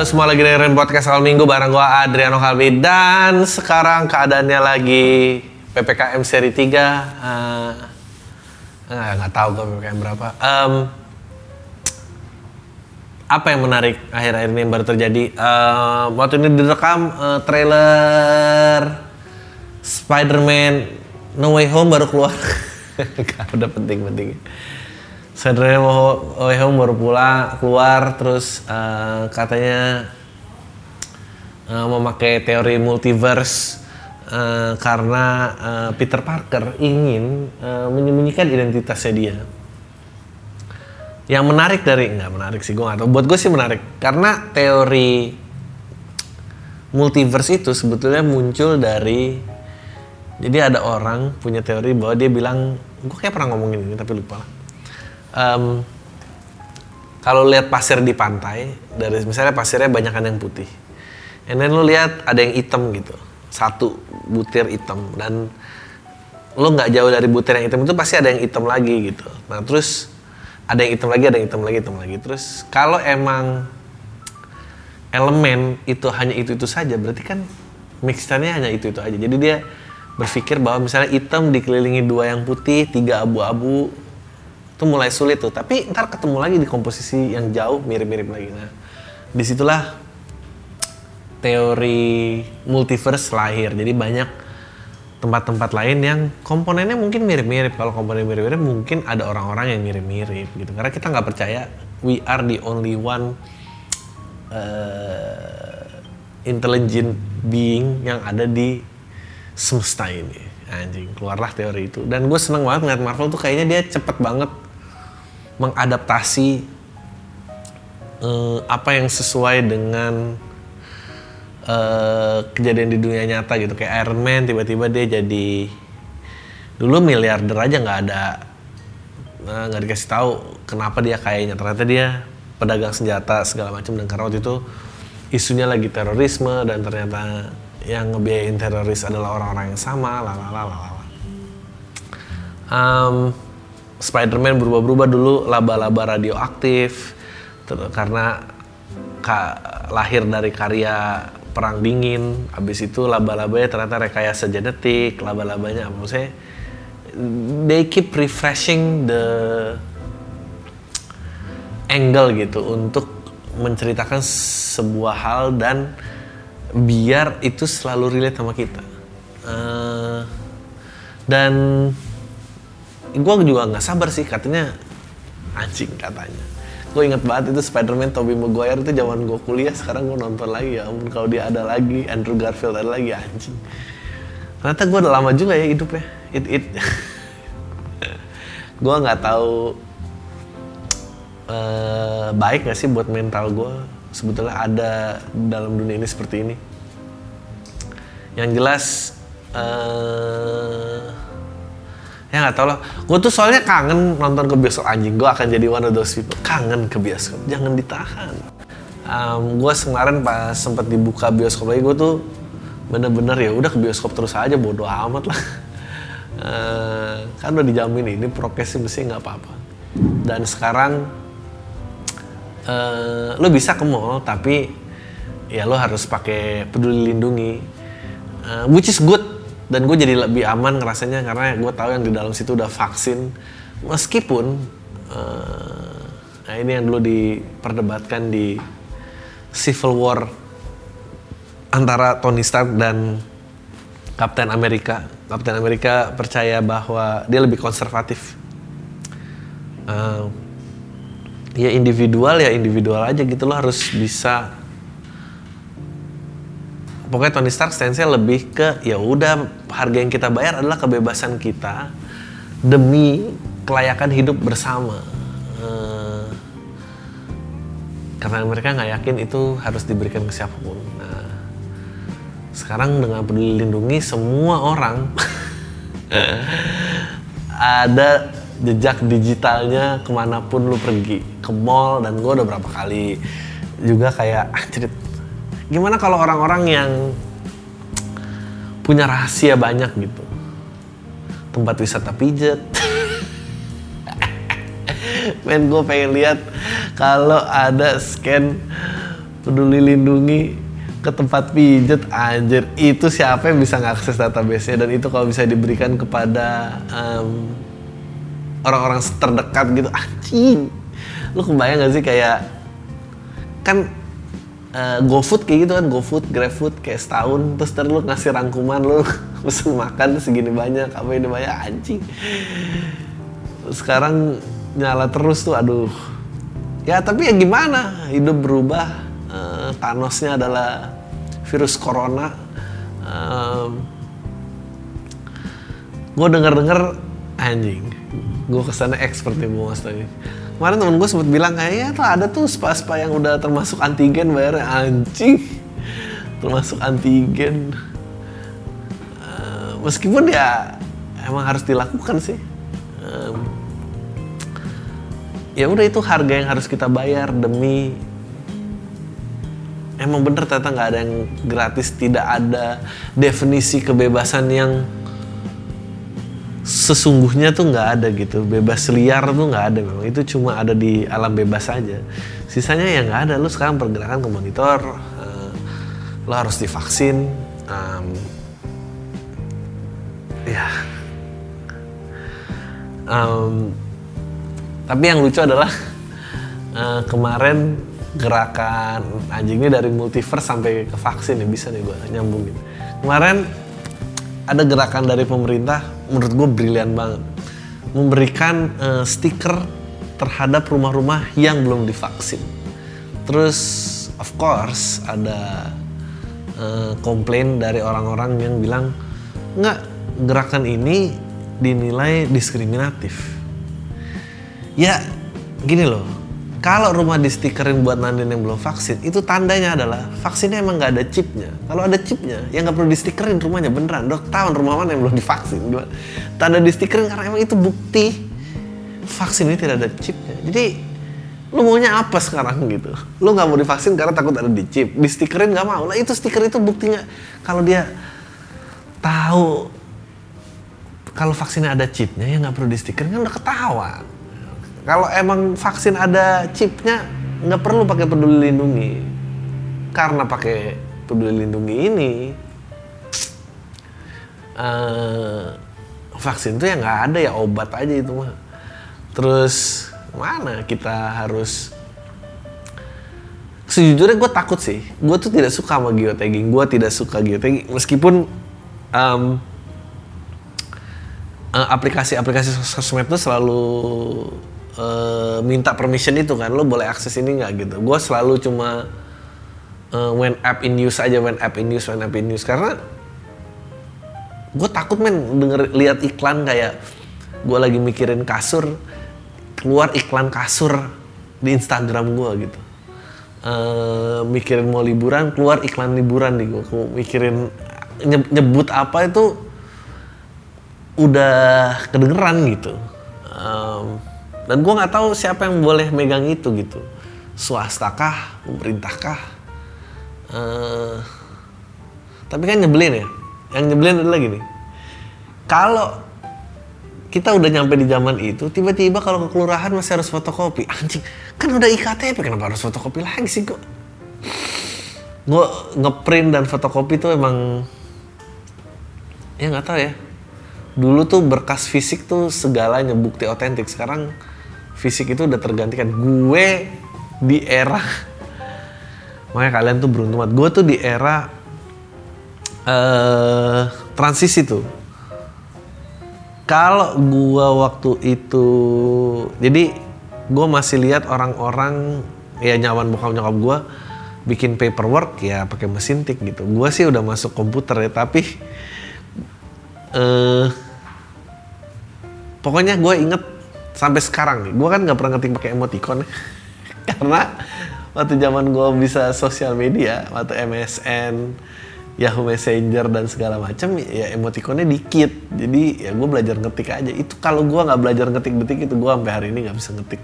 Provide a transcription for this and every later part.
Halo semua lagi dengerin podcast Al Minggu bareng gua Adriano Kalbi. Dan sekarang keadaannya lagi PPKM seri 3 uh, nggak tahu gua PPKM berapa. Em, apa yang menarik akhir-akhir ini yang baru terjadi? Em, waktu ini direkam eh, trailer Spider-Man No Way Home baru keluar. Udah penting-penting Way Home baru pulang keluar terus eh, katanya eh, memakai teori multiverse eh, karena eh, Peter Parker ingin eh, menyembunyikan identitasnya dia. Yang menarik dari nggak menarik sih gue tahu. Buat gue sih menarik karena teori multiverse itu sebetulnya muncul dari jadi ada orang punya teori bahwa dia bilang gue kayak pernah ngomongin ini tapi lupa lah. Em, kalau lihat pasir di pantai dari misalnya pasirnya banyak yang putih. And then lu lihat ada yang hitam gitu. Satu butir hitam. Dan lu nggak jauh dari butir yang hitam itu pasti ada yang hitam lagi gitu. Nah terus ada yang hitam lagi ada yang hitam lagi hitam lagi. Terus kalau emang elemen itu hanya itu itu saja berarti kan mixturnya hanya itu itu aja. Jadi dia berpikir bahwa misalnya hitam dikelilingi dua yang putih tiga abu-abu itu mulai sulit tuh. Tapi ntar ketemu lagi di komposisi yang jauh mirip-mirip lagi. Nah di situlah teori multiverse lahir. Jadi banyak tempat-tempat lain yang komponennya mungkin mirip-mirip. Kalau komponen mirip-mirip mungkin ada orang-orang yang mirip-mirip gitu. Karena kita nggak percaya we are the only one uh, intelligent being yang ada di semesta ini. Anjing keluarlah teori itu. Dan gue seneng banget ngeliat Marvel tuh kayaknya dia cepet banget mengadaptasi eh, apa yang sesuai dengan eh, kejadian di dunia nyata gitu. Kayak Iron Man tiba-tiba dia jadi dulu miliarder aja nggak ada eh, nggak dikasih tahu kenapa dia kayaknya. Ternyata dia pedagang senjata segala macam. Dan karena waktu itu isunya lagi terorisme dan ternyata yang ngebiayain teroris adalah orang-orang yang sama lalala um, Spider-Man berubah-berubah dulu laba-laba radioaktif karena ka- lahir dari karya perang dingin. Habis itu laba-labanya ternyata rekayasa genetik laba-labanya apa maksudnya they keep refreshing the angle gitu untuk menceritakan sebuah hal dan biar itu selalu relate sama kita. Eh, dan gue juga nggak sabar sih katanya anjing katanya. Gue inget banget itu Spider-Man Tobey Maguire itu zaman gue kuliah sekarang gue nonton lagi ya ampun kalau dia ada lagi Andrew Garfield ada lagi anjing. Ternyata gue udah lama juga ya hidupnya it it. Gue nggak tahu eh, baik gak sih buat mental gue sebetulnya ada dalam dunia ini seperti ini. Yang jelas eh ya nggak tau lah. Gue tuh soalnya kangen nonton ke bioskop. Anjing gue akan jadi one of those people. Kangen ke bioskop. Jangan ditahan. Um, gue kemarin pas sempat dibuka bioskop lagi gue tuh bener-bener ya udah ke bioskop terus aja bodo amat lah. Eh, kan udah dijamin ini prokesnya mesti nggak apa-apa. Dan sekarang eh lo bisa ke mall tapi ya lo harus pakai peduli lindungi. Eh, which is good dan gue jadi lebih aman ngerasanya karena gue tahu yang di dalam situ udah vaksin meskipun eh, nah ini yang dulu diperdebatkan di Civil War antara Tony Stark dan Kapten Amerika. Kapten Amerika percaya bahwa dia lebih konservatif. Eh, ya individual ya individual aja gitu lo harus bisa pokoknya Tony Stark stance-nya lebih ke ya udah harga yang kita bayar adalah kebebasan kita demi kelayakan hidup bersama. Eh, karena mereka nggak yakin itu harus diberikan ke siapa pun. Nah, sekarang dengan peduli lindungi semua orang ada jejak digitalnya ke mana pun lu pergi. Ke mall dan gue udah berapa kali. Juga kayak ah, cerit gimana kalau orang-orang yang punya rahasia banyak gitu? Tempat wisata pijet. Men gue pengen lihat kalau ada scan peduli lindungi ke tempat pijet anjir. Itu siapa yang bisa ngakses database-nya? Dan itu kalau bisa diberikan kepada em, orang-orang terdekat gitu. Anjing. Lu kebayang gak sih kayak kan eh, GoFood kayak gitu kan GoFood, GrabFood kayak setahun terus ntar lu ngasih rangkuman lu pesen makan segini banyak apa ini banyak anjing. Sekarang nyala terus tuh aduh. Ya tapi ya gimana? Hidup berubah. Eh, Thanosnya adalah virus corona. Gue denger denger anjing. Gue ke sana expert nih bu mas tadi kemarin temen gue sempet bilang kayaknya tuh ada tuh spa-spa yang udah termasuk antigen bayarnya anjing. Termasuk antigen. Eh, meskipun ya emang harus dilakukan sih. Em, ya udah itu harga yang harus kita bayar demi emang bener ternyata nggak ada yang gratis tidak ada definisi kebebasan yang sesungguhnya tuh nggak ada gitu. Bebas liar tuh nggak ada memang. Itu cuma ada di alam bebas saja sisanya ya nggak ada. Lu sekarang pergerakan ke monitor eh, lo harus divaksin em, ya. Em, tapi yang lucu adalah eh, kemarin gerakan anjingnya dari multiverse sampai ke vaksin ya bisa nih gue nyambungin. Kemarin ada gerakan dari pemerintah menurut gue brilian banget memberikan eh, stiker terhadap rumah-rumah yang belum divaksin. Terus of course ada eh, komplain dari orang-orang yang bilang nggak gerakan ini dinilai diskriminatif. Ya gini loh, kalau rumah di stikerin buat nandain yang belum vaksin, itu tandanya adalah vaksinnya emang nggak ada chipnya. Kalau ada chipnya, ya nggak perlu di stikerin rumahnya beneran. Dok tahu rumah mana yang belum divaksin. Gimana? Tanda di stikerin karena emang itu bukti vaksin ini tidak ada chipnya. Jadi lu maunya apa sekarang gitu? Lu nggak mau divaksin karena takut ada di chip, di stikerin nggak mau. Nah itu stiker itu buktinya kalau dia tahu kalau vaksinnya ada chipnya ya nggak perlu di stikerin kan udah ketahuan. Kalau emang vaksin ada chipnya nggak perlu pakai peduli lindungi. Karena pakai peduli lindungi ini eh, vaksin tuh ya nggak ada ya obat aja itu mah. Terus mana kita harus sejujurnya gue takut sih gue tuh tidak suka sama geotagging gue tidak suka geotagging meskipun eh, aplikasi-aplikasi sos- sosmed tuh selalu eh, minta permission itu kan lo boleh akses ini nggak gitu. Gue selalu cuma eh, when app in use aja when app in use when app in use. Karena gue takut men denger lihat iklan kayak gue lagi mikirin kasur keluar iklan kasur di Instagram gue gitu. Eh, mikirin mau liburan keluar iklan liburan di gue mikirin nye- nyebut apa itu udah kedengeran gitu. Em, dan gue nggak tahu siapa yang boleh megang itu gitu. Swasta kah? Pemerintah kah? Eh, tapi kan nyebelin ya. Yang nyebelin adalah gini. Kalau kita udah nyampe di zaman itu tiba-tiba kalau ke kelurahan masih harus fotokopi. Anjing kan udah iktp kenapa harus fotokopi lagi sih kok? Gue ngeprint dan fotokopi tuh emang ya nggak tahu ya. Dulu tuh berkas fisik tuh segalanya bukti otentik. Sekarang fisik itu udah tergantikan. Gue di era makanya kalian tuh beruntung banget. Gue tuh di era eh transisi tuh. Kalau gua waktu itu jadi gua masih lihat orang-orang ya nyawan bokap nyokap gua bikin paperwork ya pakai mesin tik gitu. Gua sih udah masuk komputer ya tapi eh pokoknya gue inget sampai sekarang nih. Gue kan nggak pernah ngetik pakai emoticon. Karena waktu zaman gue bisa sosial media waktu MSN Yahoo Messenger dan segala macam ya emoticonnya dikit. Jadi ya gue belajar ngetik aja. Itu kalau gue nggak belajar ngetik detik itu gue sampai hari ini nggak bisa ngetik.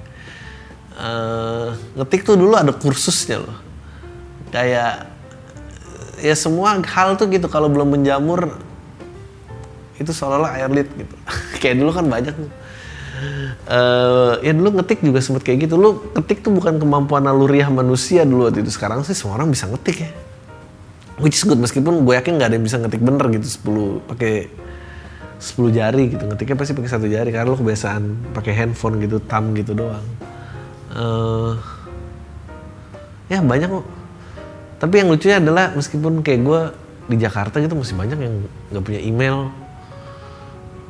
Uh, ngetik tuh dulu ada kursusnya loh. Kayak ya semua hal tuh gitu. Kalau belum menjamur itu seolah-olah air lit gitu. Kayak dulu kan banyak tuh uh, ya dulu ngetik juga sempet kayak gitu. Lu ngetik tuh bukan kemampuan naluriah manusia dulu waktu itu. Sekarang sih semua orang bisa ngetik ya. Which is good meskipun gue yakin nggak ada yang bisa ngetik bener gitu 10 pakai 10 jari gitu. Ngetiknya pasti pakai satu jari karena lu kebiasaan pakai handphone gitu tam gitu doang. Uh, ya banyak kok. Tapi yang lucunya adalah meskipun kayak gue di Jakarta gitu masih banyak yang nggak punya email.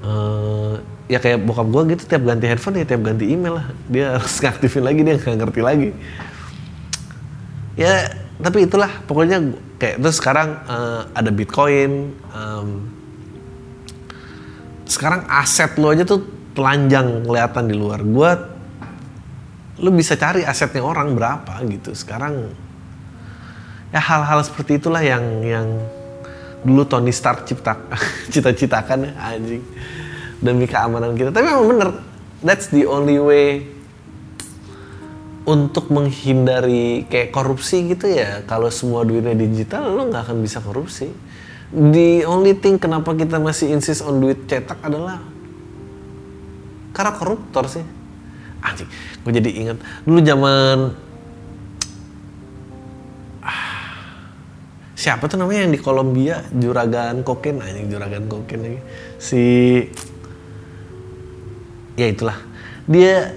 Uh, ya kayak bokap gue gitu tiap ganti handphone ya tiap ganti email lah. Dia harus ngaktifin lagi dia nggak ngerti lagi. Ya tapi itulah pokoknya kayak terus sekarang uh, ada bitcoin um, sekarang aset lo aja tuh telanjang kelihatan di luar. Gue lu bisa cari asetnya orang berapa gitu. Sekarang ya hal-hal seperti itulah yang yang dulu Tony Stark cipta cita-citakan anjing demi keamanan kita. Tapi memang bener that's the only way untuk menghindari kayak korupsi gitu ya. Kalau semua duitnya digital lo nggak akan bisa korupsi. The only thing kenapa kita masih insist on duit cetak adalah karena koruptor sih. Anjing gue jadi ingat dulu zaman siapa tuh namanya yang di Kolombia? Juragan kokain anjing juragan kokain lagi. Si ya itulah. Dia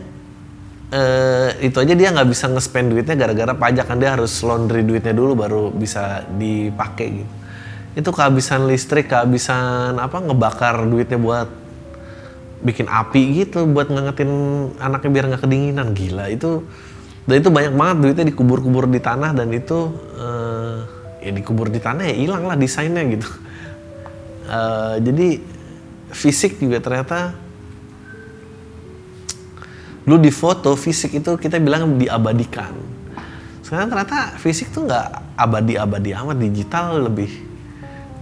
uh, itu aja dia nggak bisa nge-spend duitnya gara-gara pajak kan. Dia harus laundry duitnya dulu baru bisa dipakai gitu. Itu kehabisan listrik kehabisan apa ngebakar duitnya buat bikin api gitu buat ngangetin anaknya biar nggak kedinginan. Gila itu dan itu banyak banget duitnya dikubur-kubur di tanah dan itu uh, ya dikubur di tanah ya hilang lah desainnya gitu. Uh, jadi fisik juga ternyata lu di foto fisik itu kita bilang diabadikan. Sekarang ternyata fisik tuh nggak abadi-abadi amat. Digital lebih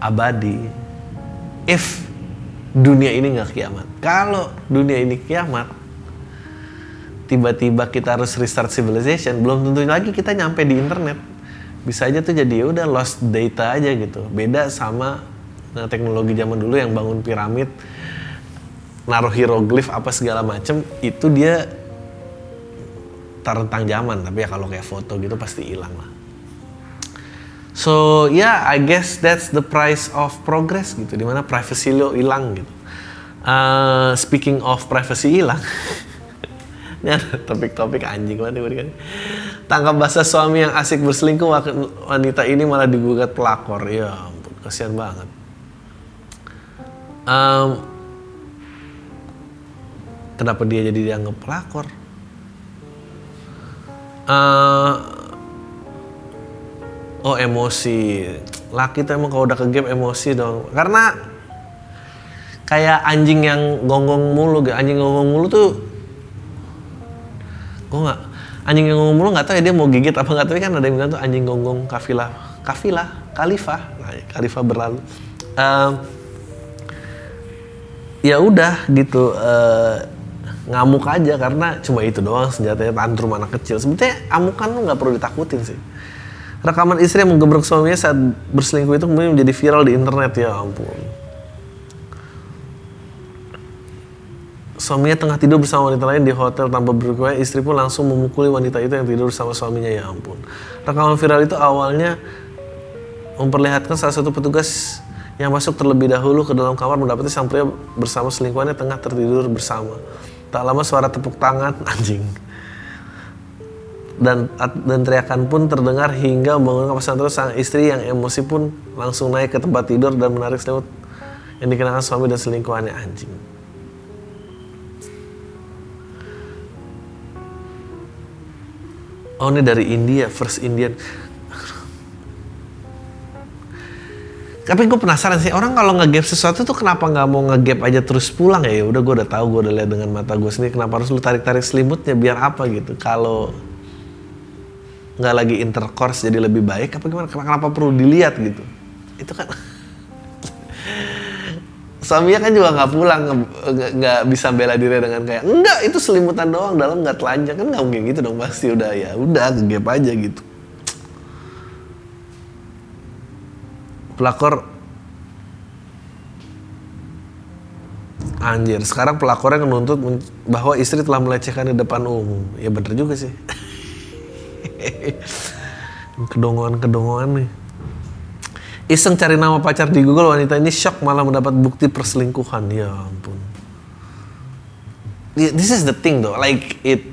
abadi. If dunia ini nggak kiamat. Kalau dunia ini kiamat tiba-tiba kita harus restart civilization belum tentu lagi kita nyampe di internet. Bisa aja tuh jadi ya udah lost data aja gitu. Beda sama nah, teknologi zaman dulu yang bangun piramid naruh hieroglif apa segala macem itu dia terentang zaman tapi ya kalau kayak foto gitu pasti hilang lah so yeah I guess that's the price of progress gitu di mana privacy lo hilang gitu uh, speaking of privacy hilang ini ada topik-topik anjing banget nih Tangkap bahasa suami yang asik berselingkuh, wanita ini malah digugat pelakor. Ya ampun, kasihan banget. Um, kenapa dia jadi dianggap pelakor? Uh, oh emosi. Laki tuh emang kalau udah ke game emosi dong. Karena kayak anjing yang gonggong mulu, anjing gonggong mulu tuh gue nggak anjing yang ngomong mulu nggak tahu ya dia mau gigit apa nggak tahu kan ada yang bilang tuh anjing gonggong kafilah kafilah kalifah nah, ya, kalifah berlalu um, ya udah gitu uh, ngamuk aja karena cuma itu doang senjatanya tantrum anak kecil sebetulnya amukan lu nggak perlu ditakutin sih rekaman istri yang menggebrak suaminya saat berselingkuh itu kemudian menjadi viral di internet ya ampun Suaminya tengah tidur bersama wanita lain di hotel tanpa berkuah, istri pun langsung memukuli wanita itu yang tidur bersama suaminya. Ya ampun. Rekaman viral itu awalnya memperlihatkan salah satu petugas yang masuk terlebih dahulu ke dalam kamar mendapati sang pria bersama selingkuhannya tengah tertidur bersama. Tak lama suara tepuk tangan anjing dan dan teriakan pun terdengar hingga membangunkan pasangan terus sang istri yang emosi pun langsung naik ke tempat tidur dan menarik selimut yang dikenakan suami dan selingkuhannya anjing. oh ini dari India first Indian tapi gue penasaran sih orang kalau ngegap sesuatu tuh kenapa nggak mau ngegap aja terus pulang ya? Ya udah gue udah tahu gue udah lihat dengan mata gue sendiri. Kenapa harus lu tarik tarik selimutnya biar apa gitu? Kalau nggak lagi intercourse jadi lebih baik apa gimana? Kenapa perlu dilihat gitu? Itu kan suaminya kan juga nggak pulang nggak bisa bela diri dengan kayak enggak itu selimutan doang dalam nggak telanjang kan nggak mungkin gitu dong pasti udah ya udah ngegap aja gitu pelakor. Anjir sekarang pelakornya menuntut bahwa istri telah melecehkan di depan umum. Ya bener juga sih. Kedongoan-kedongoan nih. Iseng cari nama pacar di Google wanita ini shock malah mendapat bukti perselingkuhan. Ya ampun. This is the thing though. Like it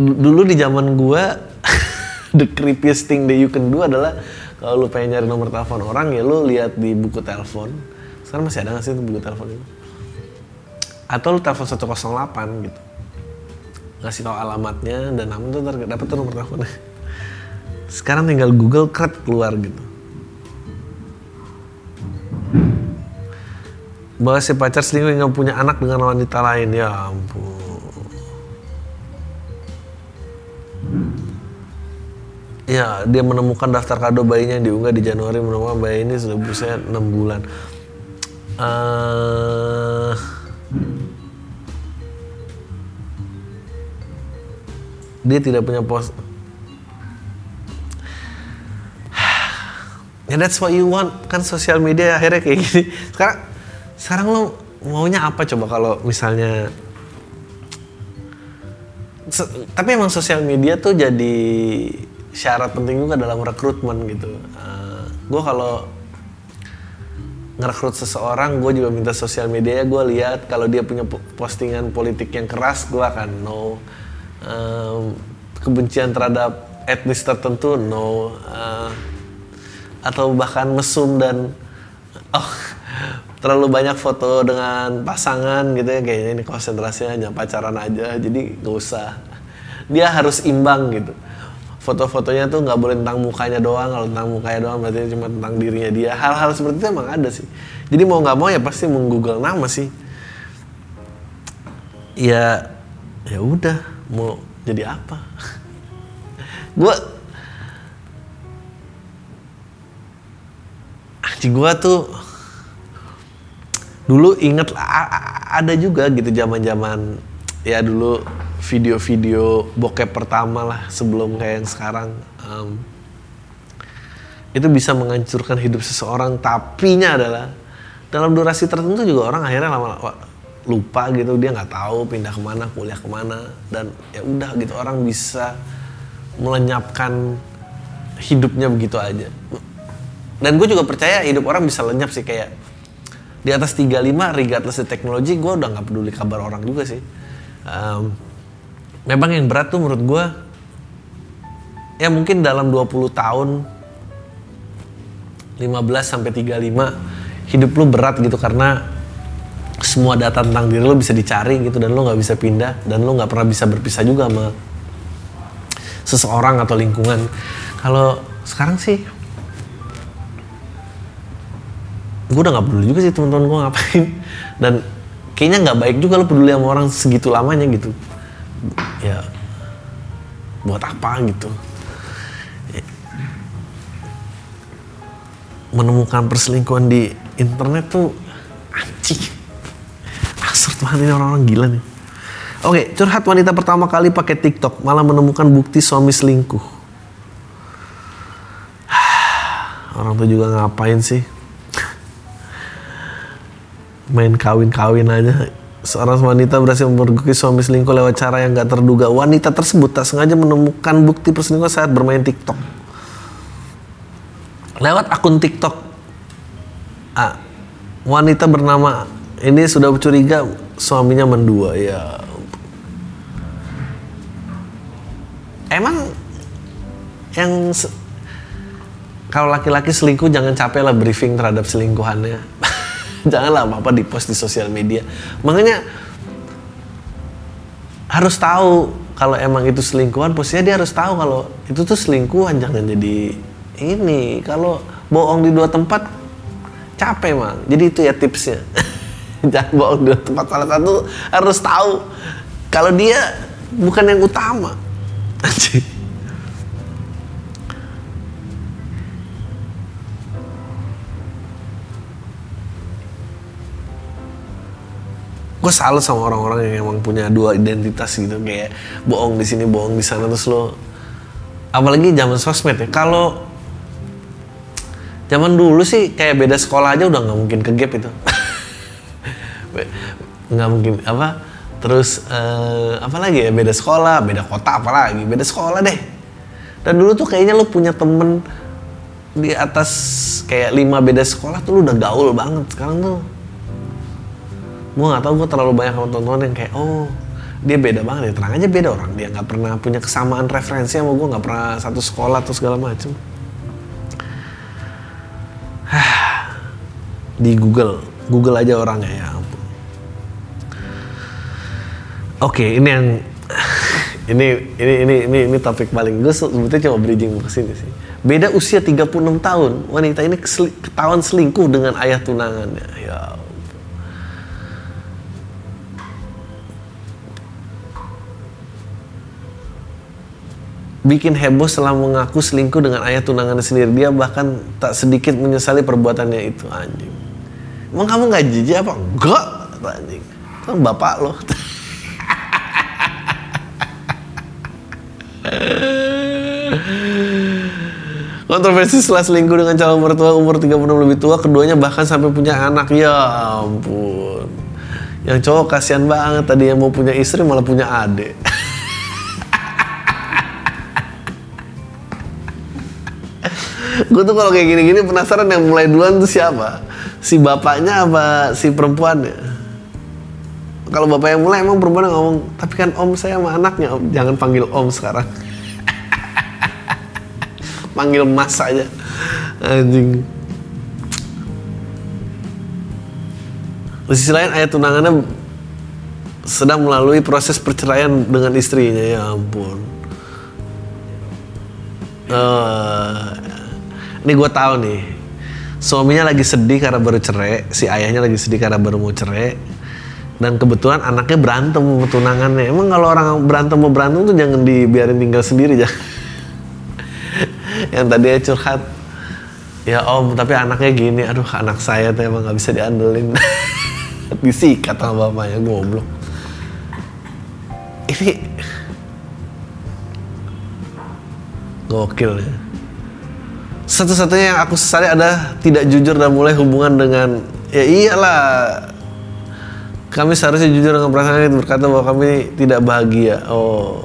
dulu di zaman gua the creepiest thing that you can do adalah kalau lu pengen nyari nomor telepon orang ya lu lihat di buku telepon. Sekarang masih ada nggak sih buku telepon itu? Atau lu telepon 108 gitu. Ngasih tahu alamatnya dan namun tuh dapat tuh nomor teleponnya. Sekarang tinggal Google kret keluar gitu. Bahwa si pacar selingkuh nggak punya anak dengan wanita lain ya ampun. Ya, dia menemukan daftar kado bayinya yang diunggah di Januari menemukan bayi ini sudah berusia 6 bulan. Uh, dia tidak punya pos. Ya that's what you want kan sosial media akhirnya kayak gini. Sekarang sekarang lo maunya apa coba kalau misalnya tapi emang sosial media tuh jadi syarat penting juga dalam rekrutmen gitu. Uh, gue kalau ngerekrut seseorang, gue juga minta sosial media gue lihat kalau dia punya postingan politik yang keras, gue akan no. Um, kebencian terhadap etnis tertentu, no. Uh, atau bahkan mesum dan oh terlalu banyak foto dengan pasangan gitu ya kayaknya ini konsentrasinya hanya pacaran aja jadi gak usah dia harus imbang gitu foto-fotonya tuh nggak boleh tentang mukanya doang. Kalau tentang mukanya doang berarti cuma tentang dirinya dia. Hal-hal seperti itu emang ada sih. Jadi mau nggak mau ya pasti menggoogle nama sih. Ya ya udah. Mau jadi apa? Gue anjing gue tuh dulu inget ada juga gitu zaman-zaman ya dulu video-video bokep pertama lah sebelum kayak yang sekarang. Um, itu bisa menghancurkan hidup seseorang tapinya adalah dalam durasi tertentu juga orang akhirnya lama, lupa gitu. Dia nggak tahu pindah ke mana kuliah ke mana dan ya udah gitu. Orang bisa melenyapkan hidupnya begitu aja. Dan gue juga percaya hidup orang bisa lenyap sih kayak di atas 35 regardless the teknologi gue udah nggak peduli kabar orang juga sih um, memang yang berat tuh menurut gue ya mungkin dalam 20 tahun 15 sampai 35 hidup lu berat gitu karena semua data tentang diri lu bisa dicari gitu dan lu nggak bisa pindah dan lu nggak pernah bisa berpisah juga sama seseorang atau lingkungan. Kalau sekarang sih gue udah nggak peduli juga sih teman-teman gue ngapain. Dan kayaknya nggak baik juga lo peduli sama orang segitu lamanya gitu. Ya buat apa gitu? Menemukan perselingkuhan di internet tuh anjing. Absurd banget ini orang-orang gila nih. Oke curhat wanita pertama kali pakai TikTok malah menemukan bukti suami selingkuh. Orang tuh juga ngapain sih main kawin-kawin aja Seorang wanita berhasil memergoki suami selingkuh lewat cara yang gak terduga. Wanita tersebut tak sengaja menemukan bukti perselingkuhan saat bermain TikTok. Lewat akun TikTok, ah, wanita bernama ini sudah curiga suaminya mendua. Ya, emang yang kalau laki-laki selingkuh jangan capek lah briefing terhadap selingkuhannya. Janganlah apa-apa di post di sosial media. Makanya harus tahu kalau emang itu selingkuhan posisinya dia harus tahu kalau itu tuh selingkuhan jangan jadi ini. Kalau bohong di dua tempat capek mang. Jadi itu ya tipsnya. Jangan bohong di dua tempat. Salah satu harus tahu kalau dia bukan yang utama gue salut sama orang-orang yang emang punya dua identitas gitu kayak bohong di sini bohong di sana terus lo apalagi zaman sosmed ya kalau zaman dulu sih kayak beda sekolah aja udah nggak mungkin ke gap itu. Nggak mungkin apa terus eh, apa lagi ya beda sekolah beda kota apalagi beda sekolah deh. Dan dulu tuh kayaknya lo punya temen di atas kayak lima beda sekolah tuh lu udah gaul banget sekarang tuh gue nggak tahu gue terlalu banyak sama teman-teman yang kayak oh dia beda banget ya. Terang aja beda orang. Dia nggak pernah punya kesamaan referensi sama gue nggak pernah satu sekolah atau segala macem. Di Google. Google aja orangnya ya oke ini yang ini ini ini ini ini topik paling gue sebetulnya cuma bridging ke sini sih. Beda usia 36 tahun wanita ini ketahuan selingkuh dengan ayah tunangannya. Ya bikin heboh setelah mengaku selingkuh dengan ayah tunangannya sendiri. Dia bahkan tak sedikit menyesali perbuatannya itu anjing. Emang kamu nggak jijik apa? Enggak, anjing. Kan bapak lo. Kontroversi setelah selingkuh dengan calon mertua umur 36 lebih tua, keduanya bahkan sampai punya anak. Ya ampun. Yang cowok kasihan banget tadi yang mau punya istri malah punya adik. gue tuh kalau kayak gini-gini penasaran yang mulai duluan tuh siapa? Si bapaknya apa si perempuannya? Kalau bapak yang mulai emang perempuan yang ngomong tapi kan om saya sama anaknya om. Jangan panggil om sekarang. Panggil mas aja. Anjing. Di sisi lain ayah tunangannya sedang melalui proses perceraian dengan istrinya. Ya ampun. Eh, ini gue tahu nih. Suaminya lagi sedih karena baru cerai si ayahnya lagi sedih karena baru mau cerai dan kebetulan anaknya berantem sama tunangannya. Emang kalau orang berantem mau berantem tuh jangan dibiarin tinggal sendiri jangan. Yang tadi curhat ya om tapi anaknya gini aduh anak saya tuh emang nggak bisa diandelin. Disikat sama bapaknya goblok. Ini gokil ya satu-satunya yang aku sesali adalah tidak jujur dan mulai hubungan dengan ya iyalah. Kami seharusnya jujur dengan perasaan itu berkata bahwa kami tidak bahagia. Oh.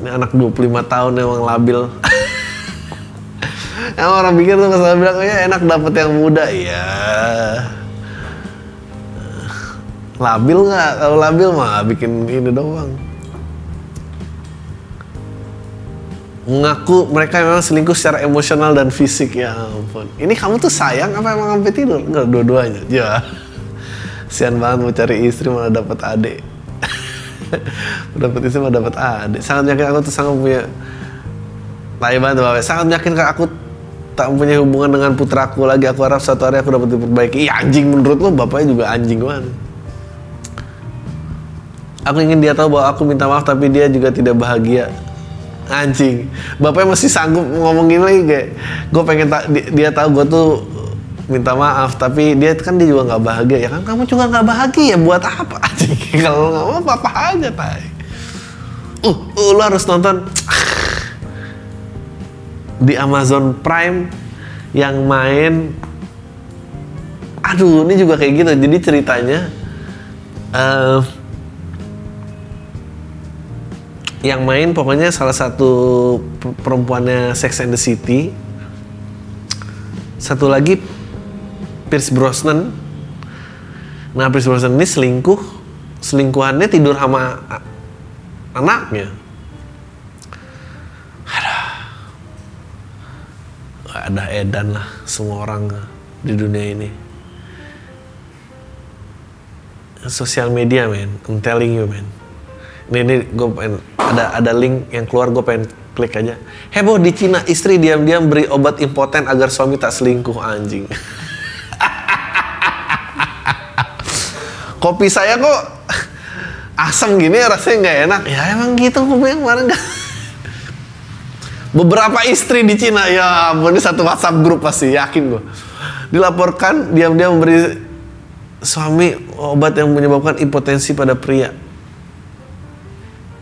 Ini anak 25 tahun emang labil. Emang orang pikir tuh masalah bilang oh ya enak dapet yang muda. Iya. Labil nggak? Kalau labil mah bikin ini doang mengaku mereka memang selingkuh secara emosional dan fisik. Ya ampun. Ini kamu tuh sayang apa emang sampai tidur? Enggak dua-duanya. Ya. Sian banget mau cari istri malah dapat adik. Dapat istri malah dapat adik. Sangat yakin aku tuh sangat punya tai banget bapak sangat yakin aku tak punya hubungan dengan putraku lagi. Aku harap suatu hari aku dapat diperbaiki. Anjing menurut lo bapaknya juga anjing banget. Aku ingin dia tahu bahwa aku minta maaf tapi dia juga tidak bahagia anjing. Bapaknya masih sanggup ngomongin lagi kayak gue pengen ta- di- dia tahu gue tuh minta maaf tapi dia kan dia juga nggak bahagia. Ya kan kamu juga nggak bahagia buat apa? Anjing kalau nggak mau apa aja tay uh, uh lu harus nonton di Amazon Prime yang main. Aduh ini juga kayak gitu. Jadi ceritanya eh yang main pokoknya salah satu per- perempuannya Sex and the City. Satu lagi Pierce Brosnan. Nah Pierce Brosnan ini selingkuh. Selingkuhannya tidur sama anaknya. Ada edan lah semua orang di dunia ini. Sosial media men. I'm telling you men nih nih gue pengen ada ada link yang keluar gue pengen klik aja. Heboh di Cina istri diam-diam beri obat impoten agar suami tak selingkuh anjing. Kopi saya kok asam gini rasanya nggak enak. Ya emang gitu kopi yang kemarin. Nggak beberapa istri di Cina ya ampun ini satu WhatsApp grup pasti yakin gue dilaporkan diam-diam memberi suami obat yang menyebabkan impotensi pada pria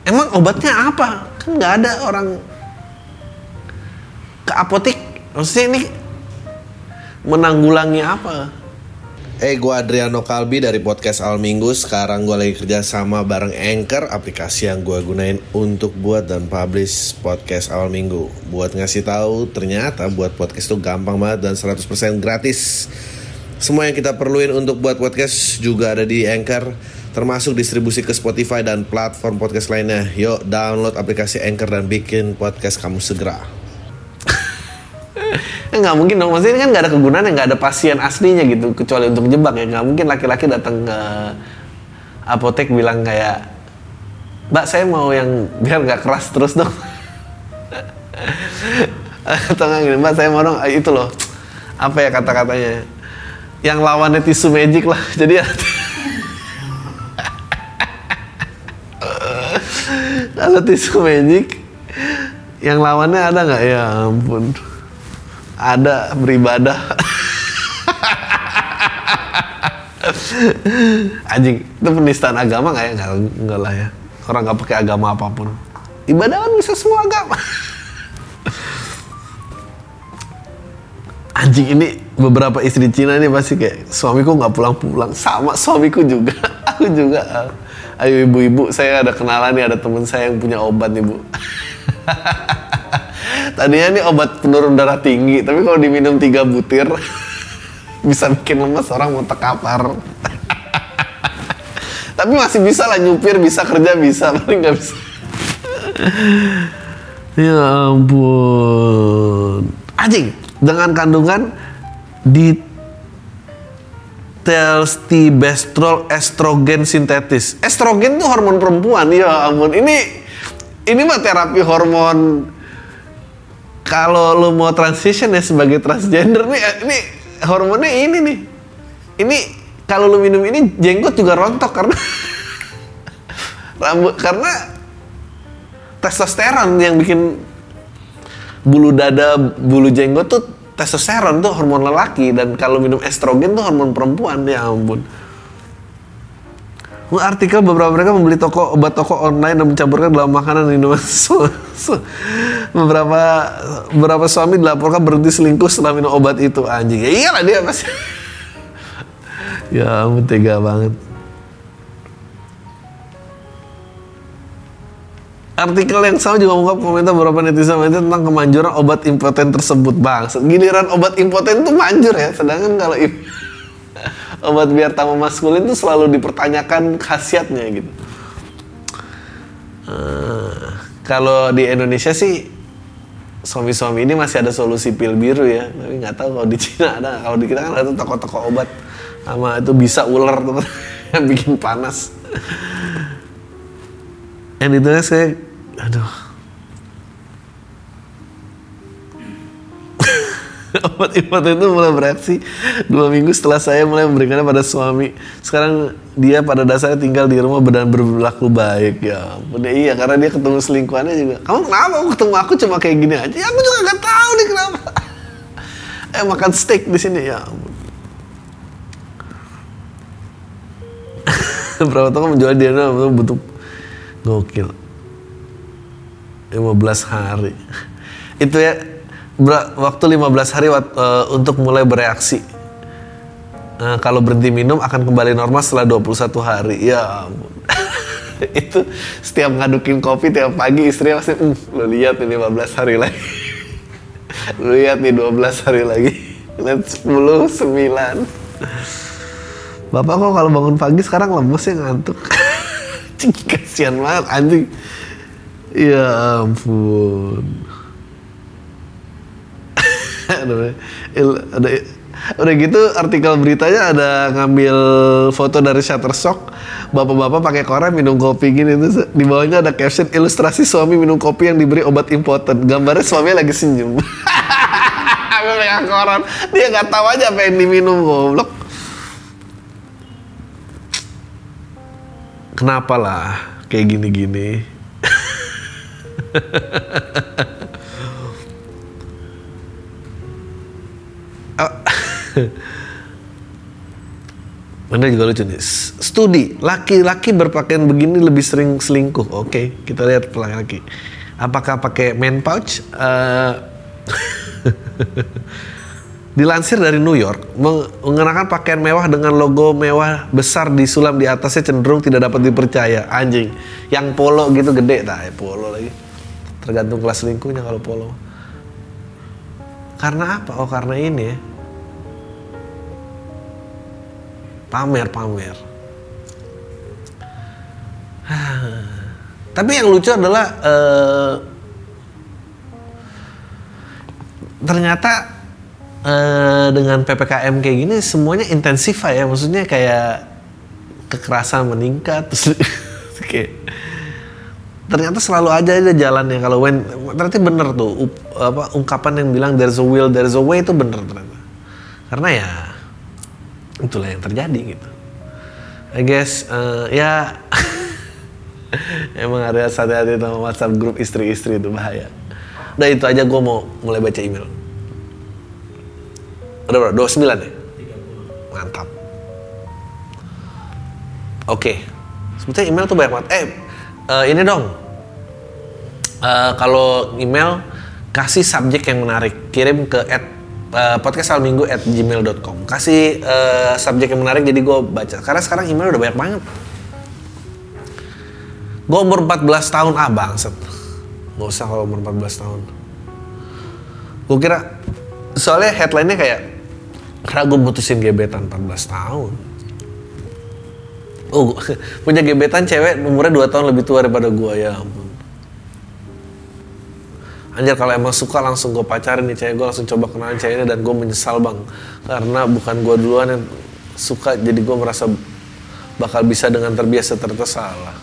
emang obatnya apa kan nggak ada orang ke apotek maksudnya ini menanggulangi apa Eh, gue Adriano Kalbi dari podcast Al Minggu. Sekarang gue lagi kerja sama bareng Anchor, aplikasi yang gue gunain untuk buat dan publish podcast Al Minggu. Buat ngasih tahu, ternyata buat podcast itu gampang banget dan 100% gratis. Semua yang kita perluin untuk buat podcast juga ada di Anchor, termasuk distribusi ke Spotify dan platform podcast lainnya. Yuk, download aplikasi Anchor dan bikin podcast kamu segera. Ya nggak mungkin dong, maksudnya kan nggak ada kegunaan, nggak ada pasien aslinya gitu, kecuali untuk jebak ya. Nggak mungkin laki-laki datang ke apotek bilang kayak, Mbak saya mau yang biar nggak keras terus dong. Atau nggak gini, Mbak saya mau dong ah, itu loh, apa ya kata-katanya, yang lawannya tisu magic lah. Jadi ya. Kalau tisu magic, yang lawannya ada nggak? Ya ampun. Ada beribadah. Anjing itu penistaan agama nggak ya? Nggak nggak lah ya. Orang nggak pakai agama apa pun. Ibadah kan bisa semua agama. Anjing ini beberapa istri Cina ini pasti kayak suamiku nggak pulang-pulang. Sama suamiku juga. Aku juga ayo ibu-ibu saya ada kenalan nih ada teman saya yang punya obat nih bu Tadinya ini obat penurun darah tinggi, tapi kalau diminum tiga butir bisa bikin lemes orang mau terkapar. tapi masih bisa lah nyupir, bisa kerja, bisa, paling nggak bisa. ya ampun. Anjing, dengan kandungan di telstibestrol estrogen sintetis. Estrogen tuh hormon perempuan, ya ampun. Ini ini mah terapi hormon kalau lu mau transition ya sebagai transgender nih eh, ini hormonnya ini nih ini kalau lu minum ini jenggot juga rontok karena rambut karena testosteron yang bikin bulu dada bulu jenggot tuh testosteron tuh hormon lelaki dan kalau minum estrogen tuh hormon perempuan ya ampun artikel beberapa mereka membeli toko obat toko online dan mencampurkan dalam makanan minuman. beberapa beberapa suami dilaporkan berhenti selingkuh setelah minum obat itu anjing. Ya iyalah dia pasti. ya ampun tega banget. Artikel yang sama juga mengungkap komentar beberapa netizen tentang kemanjuran obat impoten tersebut bang. Giliran obat impoten itu manjur ya, sedangkan kalau obat biar tamu maskulin itu selalu dipertanyakan khasiatnya gitu. Uh, kalau di Indonesia sih suami-suami ini masih ada solusi pil biru ya, tapi nggak tahu kalau di Cina ada. Kalau di kita kan ada toko-toko obat sama itu bisa ular tuh yang bikin panas. Dan itu saya, aduh, obat-obat itu mulai bereaksi dua minggu setelah saya mulai memberikannya pada suami. Sekarang dia pada dasarnya tinggal di rumah dan berlaku baik ya. Udah iya karena dia ketemu selingkuhannya juga. Kamu kenapa aku ketemu aku cuma kayak gini aja? Aku juga nggak tahu nih kenapa. eh makan steak di sini ya. Berapa toko menjual dia butuh gokil. 15 hari. Itu ya waktu 15 hari uh, untuk mulai bereaksi. Nah, kalau berhenti minum akan kembali normal setelah 21 hari. Ya ampun. itu setiap ngadukin kopi tiap pagi istrinya pasti, mm, lo lihat nih 15 hari lagi. lo lihat nih 12 hari lagi. Lihat 10, 9. Bapak kok kalau bangun pagi sekarang lemes ya ngantuk. Kasian banget anjing. Ya ampun. ada Udah gitu artikel beritanya ada ngambil foto dari Shutterstock. Bapak-bapak pakai koran minum kopi gini. Terus di bawahnya ada caption ilustrasi suami minum kopi yang diberi obat impoten Gambarnya suaminya lagi senyum. Memegang koran. Dia nggak tahu aja apa yang diminum goblok. Kenapa lah kayak gini-gini Mana juga lucu nih. Studi, laki-laki berpakaian begini lebih sering selingkuh. Oke, kita lihat laki-laki. Apakah pakai man pouch? Uh, Dilansir dari New York, mengenakan pakaian mewah dengan logo mewah besar di sulam di atasnya cenderung tidak dapat dipercaya. Anjing, yang polo gitu gede, tak ya polo lagi. Tergantung kelas selingkuhnya kalau polo. Karena apa? Oh karena ini ya. Pamer-pamer. Tapi yang lucu adalah uh, ternyata uh, dengan ppkm kayak gini semuanya intensify ya. Maksudnya kayak kekerasan meningkat terus kayak ternyata selalu aja ada jalannya. Kalau when ternyata bener tuh up, apa ungkapan yang bilang there's a will there's a way itu bener ternyata. Karena ya itulah yang terjadi gitu. I guess uh, ya emang ada hati-hati sama WhatsApp grup istri-istri itu bahaya. Udah itu aja gue mau mulai baca email. Udah berapa? 29 ya? mantap. Oke. Okay. sebetulnya email tuh banyak banget. Eh uh, ini dong. Uh, kalau email kasih subjek yang menarik. Kirim ke at uh, podcast minggu at gmail.com kasih uh, subjek yang menarik jadi gue baca. Karena sekarang email udah banyak banget. Gue umur 14 tahun. Ah bangset nggak usah kalau umur 14 tahun. Gue kira soalnya headline-nya kayak karena gue mutusin gebetan 14 tahun Oh, punya gebetan cewek umurnya 2 tahun lebih tua daripada gue ya ampun. Anjir kalau emang suka langsung gue pacarin nih cewek gue langsung coba kenalan ceweknya dan gue menyesal bang. Karena bukan gue duluan yang suka jadi gue merasa bakal bisa dengan terbiasa ternyata salah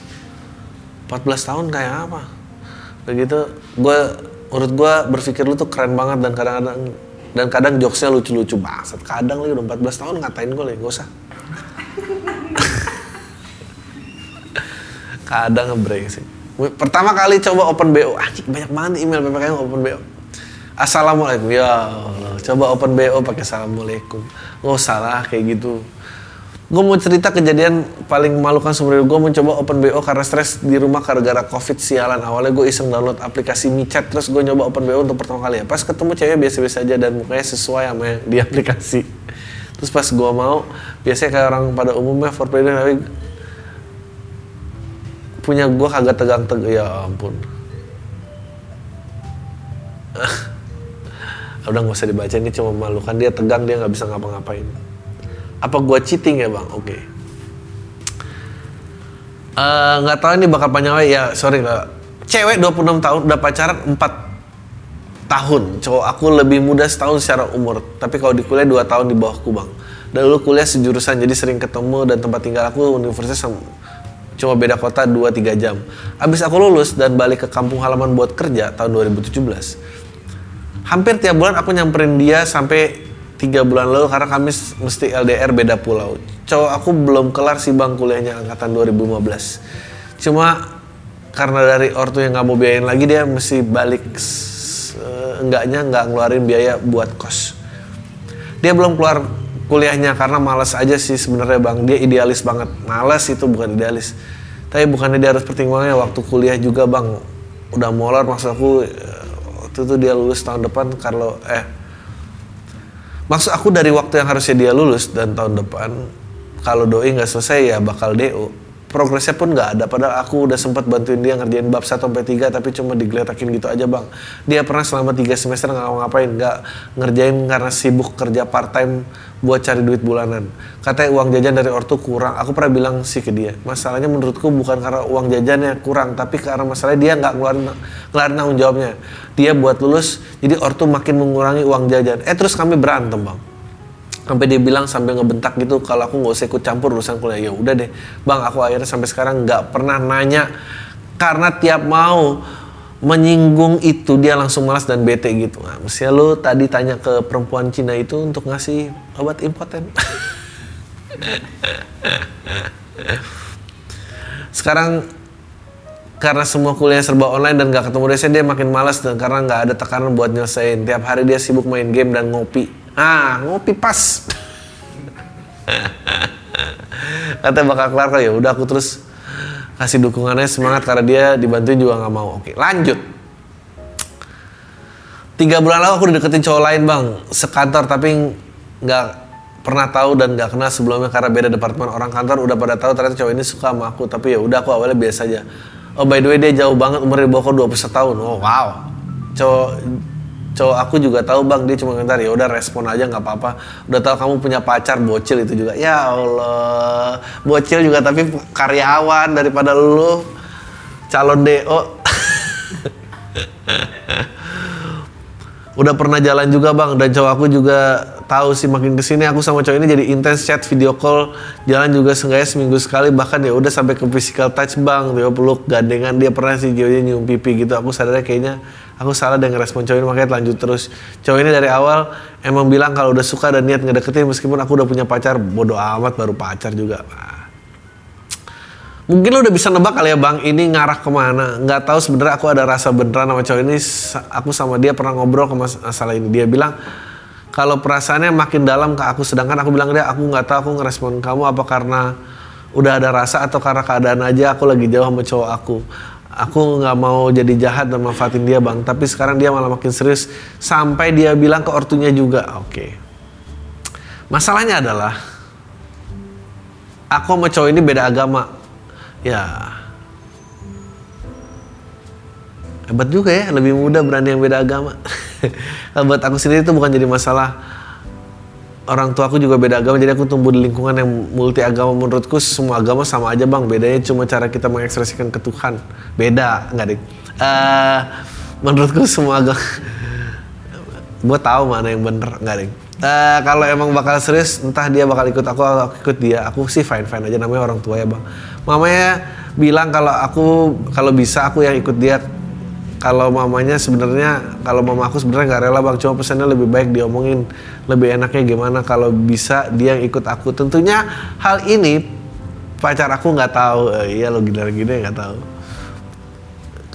14 tahun kayak apa? Begitu gue menurut gue berpikir lu tuh keren banget dan kadang-kadang dan kadang jokesnya lucu-lucu banget. Kadang lagi udah 14 tahun ngatain gue lagi gak usah kadang ngebrengsek pertama kali coba open BO anjing banyak banget email PPKM open BO Assalamualaikum. Ya Allah coba open BO pakai Assalamualaikum. Nggak usah lah kayak gitu. Gue mau cerita kejadian paling memalukan seumur hidup gue mencoba open BO karena stres di rumah gara-gara covid sialan. Awalnya gue iseng download aplikasi michat terus gue nyoba open BO untuk pertama kali. Ya pas ketemu cewek biasa-biasa aja dan mukanya sesuai sama yang di aplikasi. Terus pas gue mau biasanya kayak orang pada umumnya for tapi punya gue kagak tegang tegang ya ampun. Udah nggak usah dibaca ini cuma memalukan. Dia tegang dia nggak bisa ngapa-ngapain. Apa gue cheating ya bang? Oke. Okay. nggak uh, tahu ini bakal panjang ya sorry nggak cewek 26 tahun udah pacaran 4 tahun. Cowok aku lebih muda setahun secara umur. Tapi kalau di kuliah 2 tahun di bawahku bang. Dulu kuliah sejurusan jadi sering ketemu dan tempat tinggal aku universitas cuma beda kota 2-3 jam. Abis aku lulus dan balik ke kampung halaman buat kerja tahun 2017. Hampir tiap bulan aku nyamperin dia sampai 3 bulan lalu karena kami mesti LDR beda pulau. Cowok aku belum kelar sih bang kuliahnya angkatan 2015. Cuma karena dari ortu yang nggak mau biayain lagi dia mesti balik enggaknya nggak ngeluarin biaya buat kos. Dia belum keluar kuliahnya karena males aja sih sebenarnya bang. Dia idealis banget. Males itu bukan idealis. Tapi bukannya dia harus pertimbangannya waktu kuliah juga bang udah molor maksud aku waktu itu dia lulus tahun depan kalau eh. Maksud aku dari waktu yang harusnya dia lulus dan tahun depan kalau doi nggak selesai ya bakal do progresnya pun nggak ada. Padahal aku udah sempat bantuin dia ngerjain bab 1 sampai 3 tapi cuma digeletakin gitu aja bang. Dia pernah selama 3 semester nggak ngapain nggak ngerjain karena sibuk kerja part time buat cari duit bulanan. Katanya uang jajan dari ortu kurang. Aku pernah bilang sih ke dia masalahnya menurutku bukan karena uang jajannya kurang tapi karena masalahnya dia nggak ngeluarin ngeluarin tanggung jawabnya. Dia buat lulus jadi ortu makin mengurangi uang jajan. Eh terus kami berantem bang sampai dia bilang sambil ngebentak gitu kalau aku nggak usah ikut campur urusan kuliah. Ya udah deh. Bang aku akhirnya sampai sekarang nggak pernah nanya. Karena tiap mau menyinggung itu dia langsung malas dan bete gitu. Nah, mestinya lu tadi tanya ke perempuan Cina itu untuk ngasih obat impoten. Sekarang karena semua kuliah serba online dan gak ketemu dosen dia makin malas dan karena nggak ada tekanan buat nyelesain. Tiap hari dia sibuk main game dan ngopi ah ngopi pas. Katanya bakal kelar kali ya udah aku terus kasih dukungannya semangat karena dia dibantuin juga nggak mau. Oke lanjut. Tiga bulan lalu aku udah deketin cowok lain bang. Sekantor tapi nggak pernah tahu dan nggak kenal sebelumnya karena beda departemen orang kantor. Udah pada tahu ternyata cowok ini suka sama aku. Tapi ya udah aku awalnya biasa aja. Oh by the way dia jauh banget umurnya di bawah 21 tahun. Oh wow. Cowok cowok aku juga tahu bang. Dia cuma komentar ya udah respon aja nggak apa-apa. Udah tahu kamu punya pacar bocil itu juga. Ya Allah. Bocil juga tapi karyawan daripada lu calon do udah pernah jalan juga bang. Dan cowok aku juga tahu sih makin ke sini aku sama cowok ini jadi intens chat video call jalan juga seenggaknya seminggu sekali. Bahkan ya udah sampai ke physical touch bang. Dia peluk gandengan. Dia pernah sih dia nyium pipi gitu. Aku sadarnya kayaknya aku salah dengan respon cowok ini makanya lanjut terus. Cowok ini dari awal emang bilang kalau udah suka dan niat ngedeketin meskipun aku udah punya pacar bodoh amat baru pacar juga. Mungkin lo udah bisa nebak kali ya bang ini ngarah ke mana? Nggak tahu sebenarnya aku ada rasa beneran sama cowok ini aku sama dia pernah ngobrol ke masalah ini. Dia bilang kalau perasaannya makin dalam ke aku sedangkan aku bilang dia aku nggak tahu aku ngerespon kamu apa karena udah ada rasa atau karena keadaan aja aku lagi jauh sama cowok aku aku nggak mau jadi jahat dan manfaatin dia bang. Tapi sekarang dia malah makin serius. Sampai dia bilang ke ortunya juga oke. Okay. masalahnya adalah aku sama cowok ini beda agama. Ya. Hebat juga ya lebih muda berani yang beda agama. Buat aku sendiri itu bukan jadi masalah orang tua aku juga beda agama jadi aku tumbuh di lingkungan yang multi agama menurutku semua agama sama aja bang. Bedanya cuma cara kita mengekspresikan ke Tuhan. Beda nggak deh uh, menurutku semua agama gue tahu mana yang bener nggak deh uh, kalau emang bakal serius entah dia bakal ikut aku atau aku ikut dia aku sih fine fine aja. Namanya orang tua ya bang. Mamanya bilang kalau aku kalau bisa aku yang ikut dia kalau mamanya sebenarnya kalau mama aku sebenarnya nggak rela bang. Cuma pesannya lebih baik diomongin. Lebih enaknya gimana kalau bisa dia yang ikut aku. Tentunya hal ini pacar aku nggak tahu. Eh, iya lo gila gini nggak tahu.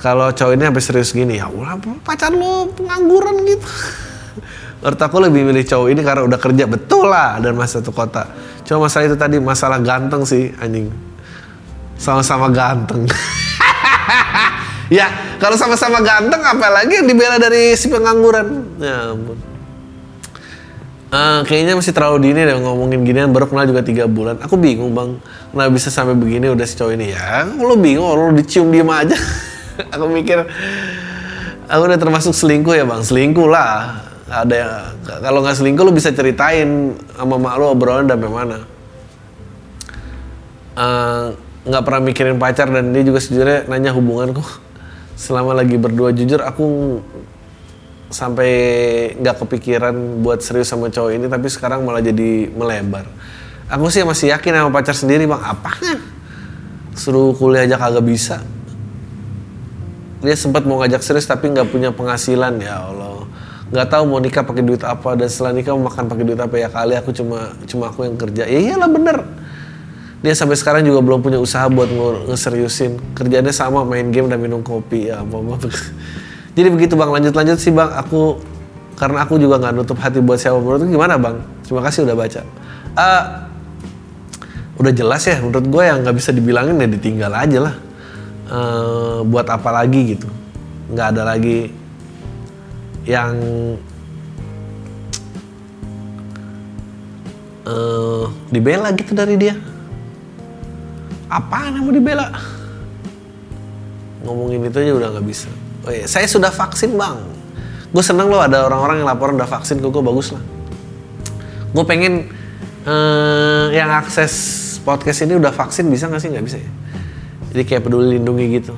Kalau cowok ini sampai serius gini ya ulah pacar lo pengangguran gitu. Menurut aku lebih milih cowok ini karena udah kerja betul lah dan masih satu kota. Cuma masalah itu tadi masalah ganteng sih anjing. Sama-sama ganteng. ya, kalau sama-sama ganteng apalagi yang dibela dari si pengangguran. Ya ampun. Uh, kayaknya masih terlalu dini deh ngomongin ginian baru kenal juga tiga bulan. Aku bingung bang, kenapa bisa sampai begini udah si cowok ini ya? Lo bingung, lo dicium diem aja. aku mikir, aku udah termasuk selingkuh ya bang, selingkuh lah. Ada yang kalau nggak selingkuh lo bisa ceritain sama mak lo obrolan sampai mana. Uh, nggak pernah mikirin pacar dan dia juga sejujurnya nanya hubunganku selama lagi berdua jujur aku sampai nggak kepikiran buat serius sama cowok ini tapi sekarang malah jadi melebar. Aku sih masih yakin sama pacar sendiri bang. Apanya? Suruh kuliah aja kagak bisa. Dia sempat mau ngajak serius tapi nggak punya penghasilan ya Allah. Nggak tahu mau nikah pakai duit apa dan setelah nikah mau makan pakai duit apa ya kali aku cuma cuma aku yang kerja. Ya iyalah bener dia sampai sekarang juga belum punya usaha buat ngeseriusin. Kerjanya sama main game dan minum kopi. Ya apa jadi begitu bang. Lanjut lanjut sih bang. Aku karena aku juga nggak nutup hati buat siapa. Menurut gimana bang? Terima kasih udah baca. Uh, udah jelas ya menurut gue yang nggak bisa dibilangin ya ditinggal aja lah. Uh, buat apa lagi gitu. Nggak ada lagi yang uh, dibela gitu dari dia apaan yang mau dibela? Ngomongin itu aja udah nggak bisa. Oh iya saya sudah vaksin bang. Gue seneng loh ada orang-orang yang laporan udah vaksin gue bagus lah. Gue pengen eh, yang akses podcast ini udah vaksin bisa nggak sih? Nggak bisa ya? Jadi kayak peduli lindungi gitu.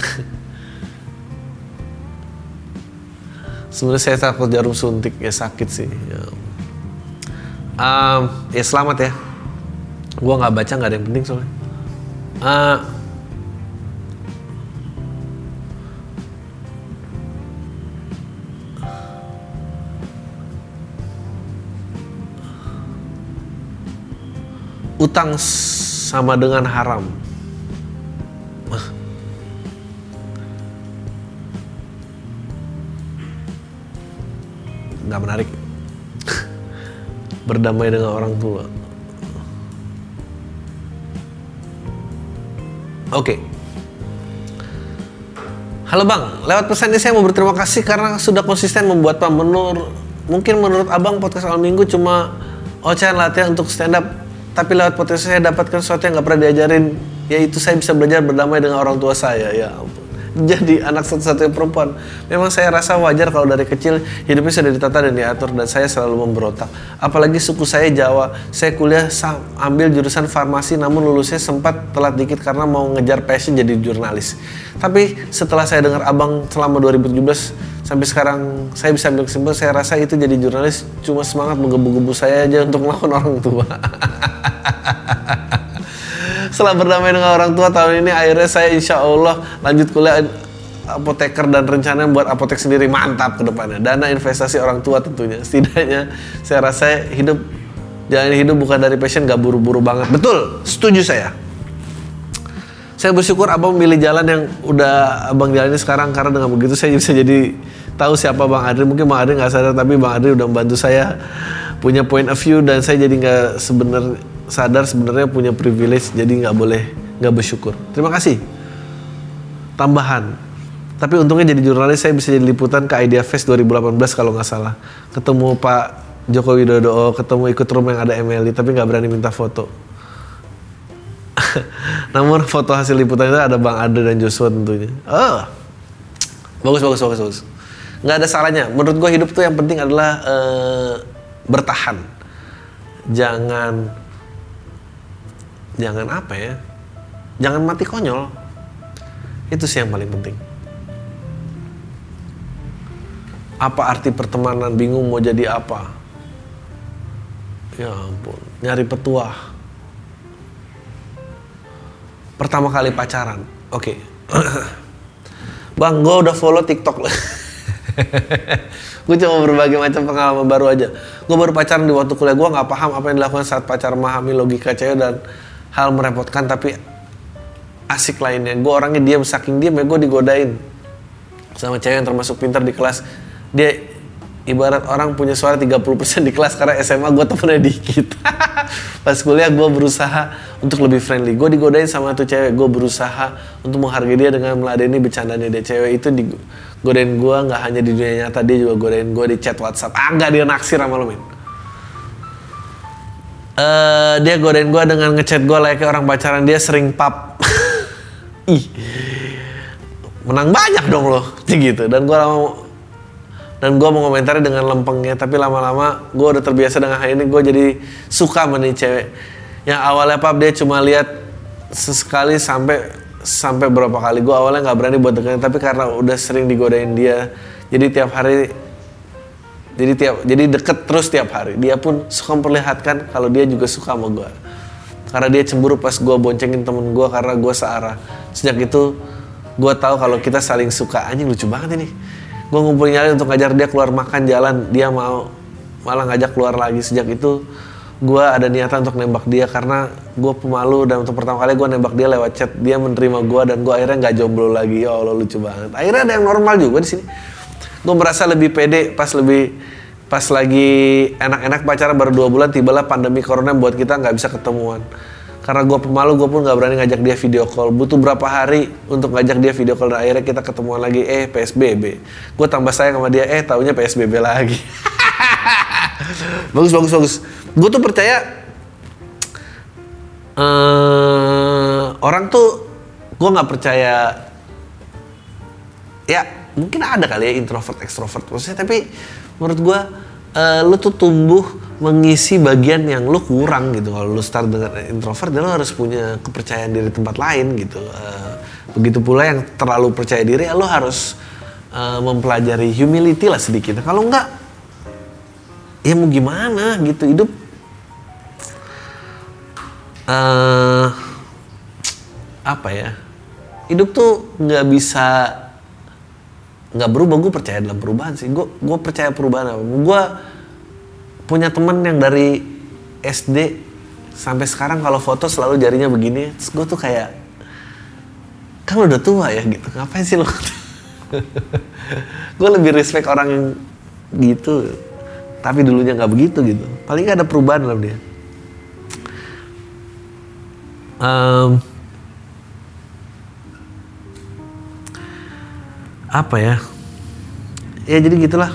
Sebenarnya saya takut jarum suntik ya sakit sih. Ya. Um, ya selamat ya. Gua nggak baca nggak ada yang penting soalnya. Uh, utang sama dengan haram. Nggak menarik. Berdamai dengan orang tua. Oke. Halo Bang, lewat pesan ini saya mau berterima kasih karena sudah konsisten membuat Pak menurut mungkin menurut Abang podcast awal minggu cuma ocehan latihan untuk stand up tapi lewat podcast saya dapatkan sesuatu yang nggak pernah diajarin. Yaitu saya bisa belajar berdamai dengan orang tua saya. Ya jadi anak satu-satunya perempuan. Memang saya rasa wajar kalau dari kecil hidupnya sudah ditata dan diatur dan saya selalu memberontak. Apalagi suku saya Jawa. Saya kuliah ambil jurusan farmasi namun lulusnya sempat telat dikit karena mau ngejar passion jadi jurnalis. Tapi setelah saya dengar abang selama 2017 sampai sekarang saya bisa ambil kesimpulan saya rasa itu jadi jurnalis cuma semangat menggebu-gebu saya aja untuk melawan orang tua setelah berdamai dengan orang tua tahun ini akhirnya saya insya Allah lanjut kuliah apoteker dan rencana buat apotek sendiri. Mantap ke depannya. Dana investasi orang tua tentunya. Setidaknya saya rasa hidup jalan hidup bukan dari passion gak buru-buru banget. Betul setuju saya. Saya bersyukur abang memilih jalan yang udah abang jalani sekarang karena dengan begitu saya bisa jadi tahu siapa bang Adri. Mungkin bang Adri nggak sadar tapi bang Adri udah membantu saya punya point of view dan saya jadi nggak sebenarnya sadar sebenarnya punya privilege jadi nggak boleh nggak bersyukur. Terima kasih. Tambahan. Tapi untungnya jadi jurnalis saya bisa jadi liputan ke Idea Fest 2018 kalau nggak salah. Ketemu Pak Joko Widodo ketemu ikut room yang ada Emily tapi nggak berani minta foto. Namun foto hasil liputan itu ada Bang Ade dan Joshua tentunya. Oh. Bagus bagus bagus bagus. Nggak ada salahnya. Menurut gue hidup tuh yang penting adalah uh, bertahan. Jangan jangan apa ya jangan mati konyol. Itu sih yang paling penting. Apa arti pertemanan? Bingung mau jadi apa? Ya ampun nyari petuah. Pertama kali pacaran oke. Okay. bang gue udah follow tiktok. Gue cuma berbagi macam pengalaman baru aja. Gue baru pacaran di waktu kuliah gue nggak paham apa yang dilakukan saat pacar memahami logika cewek dan hal merepotkan tapi asik lainnya. Gue orangnya diam saking diam ya gue digodain. Sama cewek yang termasuk pintar di kelas. Dia ibarat orang punya suara 30% di kelas karena SMA gue temennya dikit. Pas kuliah gue berusaha untuk lebih friendly. Gue digodain sama tuh cewek gue berusaha untuk menghargai dia dengan meladeni bercandanya dia. Cewek itu digodain gue nggak hanya di dunia nyata dia juga godain gue di chat WhatsApp. Ah dia naksir sama lo men uh, dia godain gue dengan ngechat gue like orang pacaran dia sering pap. Ih. Menang banyak dong loh gitu. Dan gue lama dan gue mau komentari dengan lempengnya tapi lama-lama gue udah terbiasa dengan hal ini. Gue jadi suka nih cewek. Yang awalnya pap dia cuma lihat sesekali sampai sampai berapa kali. Gue awalnya nggak berani buat deketin tapi karena udah sering digodain dia jadi tiap hari jadi tiap jadi deket terus tiap hari. Dia pun suka memperlihatkan kalau dia juga suka sama gue karena dia cemburu pas gue boncengin temen gue karena gue searah. Sejak itu gue tahu kalau kita saling suka. Anjing lucu banget ini. Gue ngumpulin nyali untuk ngajar dia keluar makan jalan. Dia mau malah ngajak keluar lagi. Sejak itu gue ada niatan untuk nembak dia karena gue pemalu dan untuk pertama kali gue nembak dia lewat chat. Dia menerima gue dan gue akhirnya nggak jomblo lagi. Ya allah lucu banget. Akhirnya ada yang normal juga di sini gue merasa lebih pede pas lebih pas lagi enak-enak pacaran baru dua bulan tibalah pandemi corona buat kita nggak bisa ketemuan. Karena gue pemalu gue pun nggak berani ngajak dia video call. Butuh berapa hari untuk ngajak dia video call dan akhirnya kita ketemuan lagi eh psbb gue tambah sayang sama dia eh taunya psbb lagi. Bagus bagus bagus. Gue tuh percaya uh, orang tuh gue nggak percaya ya mungkin ada kali ya introvert ekstrovert maksudnya tapi menurut gue uh, lu tuh tumbuh mengisi bagian yang lu kurang gitu. Kalau lu start dengan introvert dan lu harus punya kepercayaan diri tempat lain gitu. Uh, begitu pula yang terlalu percaya diri ya lu harus uh, mempelajari humility lah sedikit. Kalau enggak ya mau gimana gitu hidup. Eh apa ya? Hidup tuh nggak bisa nggak berubah. Gue percaya dalam perubahan sih. Gue gue percaya perubahan. Gue punya temen yang dari SD sampai sekarang kalau foto selalu jarinya begini. Gue tuh kayak kan udah tua ya gitu. Ngapain sih lo? gue lebih respect orang yang gitu. Tapi dulunya nggak begitu gitu. Paling nggak ada perubahan dalam dia. Em, apa ya? Ya jadi gitulah.